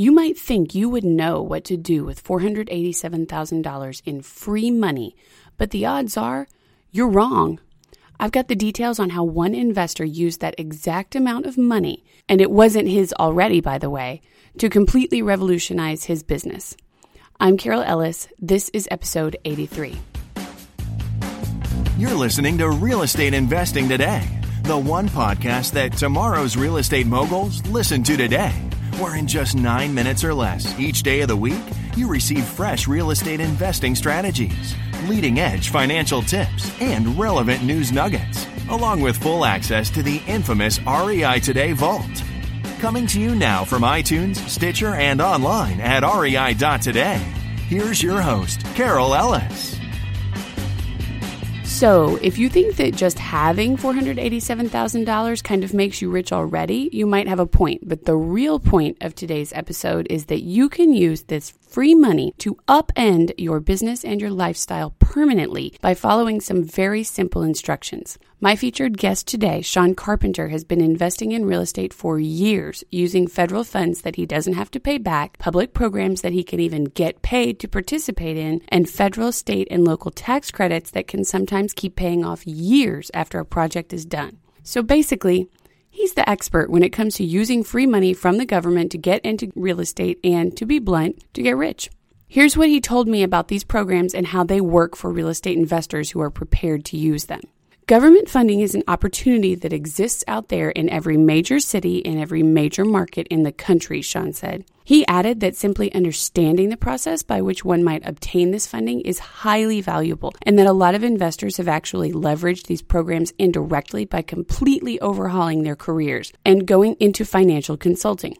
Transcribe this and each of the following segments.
You might think you would know what to do with $487,000 in free money, but the odds are you're wrong. I've got the details on how one investor used that exact amount of money, and it wasn't his already, by the way, to completely revolutionize his business. I'm Carol Ellis. This is episode 83. You're listening to Real Estate Investing Today, the one podcast that tomorrow's real estate moguls listen to today, where in just nine minutes or less each day of the week, you receive fresh real estate investing strategies, leading edge financial tips, and relevant news nuggets, along with full access to the infamous REI Today Vault. Coming to you now from iTunes, Stitcher, and online at rei.today. Here's your host, Carol Ellis. So, if you think that just having $487,000 kind of makes you rich already, you might have a point. But the real point of today's episode is that you can use this free money to upend your business and your lifestyle permanently by following some very simple instructions. My featured guest today, Sean Carpenter, has been investing in real estate for years using federal funds that he doesn't have to pay back, public programs that he can even get paid to participate in, and federal, state, and local tax credits that can sometimes keep paying off years after a project is done. So basically, He's the expert when it comes to using free money from the government to get into real estate and, to be blunt, to get rich. Here's what he told me about these programs and how they work for real estate investors who are prepared to use them. Government funding is an opportunity that exists out there in every major city and every major market in the country, Sean said. He added that simply understanding the process by which one might obtain this funding is highly valuable, and that a lot of investors have actually leveraged these programs indirectly by completely overhauling their careers and going into financial consulting.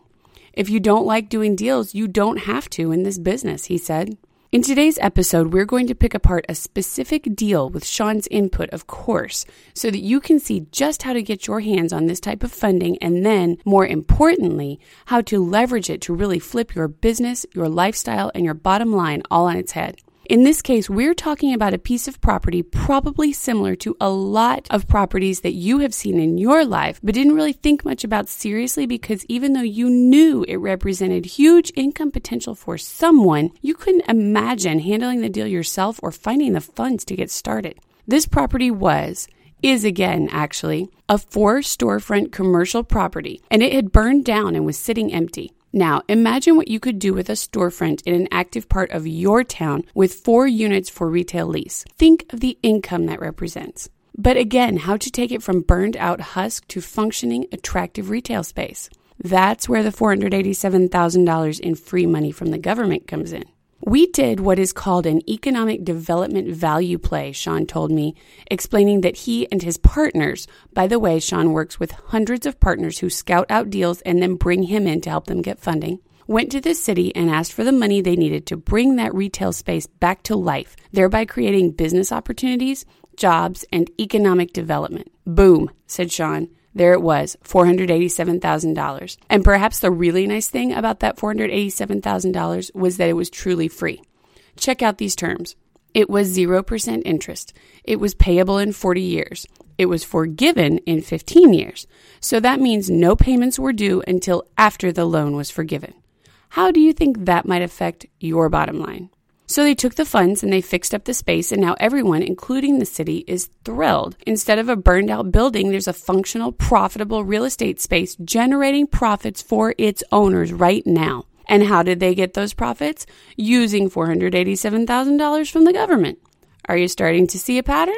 If you don't like doing deals, you don't have to in this business, he said. In today's episode, we're going to pick apart a specific deal with Sean's input, of course, so that you can see just how to get your hands on this type of funding and then, more importantly, how to leverage it to really flip your business, your lifestyle, and your bottom line all on its head. In this case, we're talking about a piece of property probably similar to a lot of properties that you have seen in your life, but didn't really think much about seriously because even though you knew it represented huge income potential for someone, you couldn't imagine handling the deal yourself or finding the funds to get started. This property was is again, actually, a four storefront commercial property, and it had burned down and was sitting empty. Now, imagine what you could do with a storefront in an active part of your town with four units for retail lease. Think of the income that represents. But again, how to take it from burned out husk to functioning, attractive retail space. That's where the $487,000 in free money from the government comes in. We did what is called an economic development value play, Sean told me, explaining that he and his partners, by the way, Sean works with hundreds of partners who scout out deals and then bring him in to help them get funding, went to the city and asked for the money they needed to bring that retail space back to life, thereby creating business opportunities, jobs, and economic development. Boom, said Sean. There it was, $487,000. And perhaps the really nice thing about that $487,000 was that it was truly free. Check out these terms. It was 0% interest. It was payable in 40 years. It was forgiven in 15 years. So that means no payments were due until after the loan was forgiven. How do you think that might affect your bottom line? So they took the funds and they fixed up the space, and now everyone, including the city, is thrilled. Instead of a burned out building, there's a functional, profitable real estate space generating profits for its owners right now. And how did they get those profits? Using $487,000 from the government. Are you starting to see a pattern?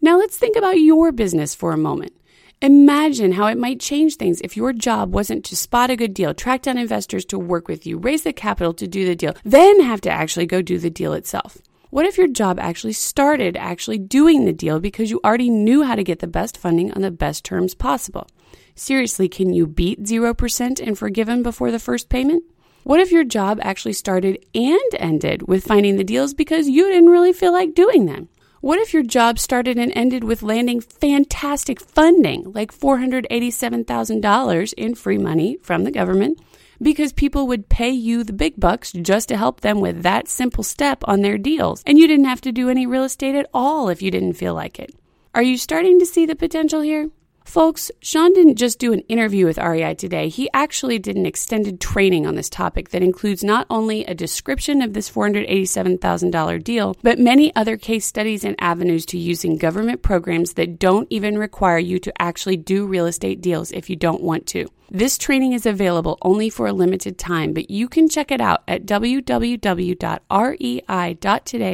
Now let's think about your business for a moment. Imagine how it might change things if your job wasn't to spot a good deal, track down investors to work with you, raise the capital to do the deal, then have to actually go do the deal itself. What if your job actually started actually doing the deal because you already knew how to get the best funding on the best terms possible? Seriously, can you beat 0% and forgiven before the first payment? What if your job actually started and ended with finding the deals because you didn't really feel like doing them? What if your job started and ended with landing fantastic funding, like $487,000 in free money from the government, because people would pay you the big bucks just to help them with that simple step on their deals, and you didn't have to do any real estate at all if you didn't feel like it? Are you starting to see the potential here? Folks, Sean didn't just do an interview with REI today, he actually did an extended training on this topic that includes not only a description of this $487,000 deal, but many other case studies and avenues to using government programs that don't even require you to actually do real estate deals if you don't want to. This training is available only for a limited time, but you can check it out at www.rei.today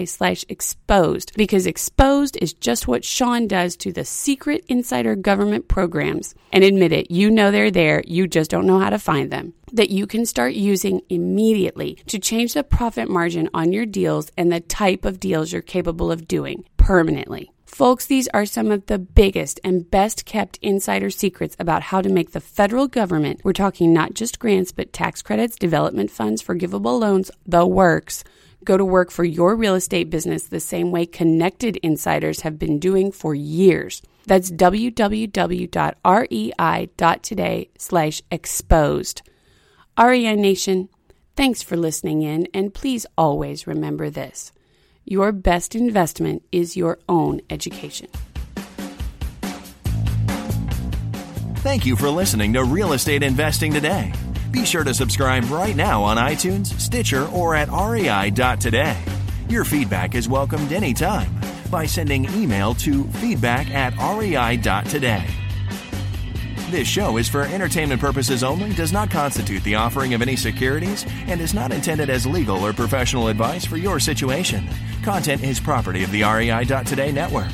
slash exposed because exposed is just what Sean does to the secret insider government programs. And admit it, you know they're there, you just don't know how to find them. That you can start using immediately to change the profit margin on your deals and the type of deals you're capable of doing permanently. Folks, these are some of the biggest and best kept insider secrets about how to make the federal government, we're talking not just grants, but tax credits, development funds, forgivable loans, the works, go to work for your real estate business the same way connected insiders have been doing for years. That's www.rei.today slash exposed. REI Nation, thanks for listening in, and please always remember this. Your best investment is your own education. Thank you for listening to Real Estate Investing Today. Be sure to subscribe right now on iTunes, Stitcher, or at rei.today. Your feedback is welcomed anytime by sending email to feedback at rei.today. This show is for entertainment purposes only, does not constitute the offering of any securities, and is not intended as legal or professional advice for your situation. Content is property of the REI.today network.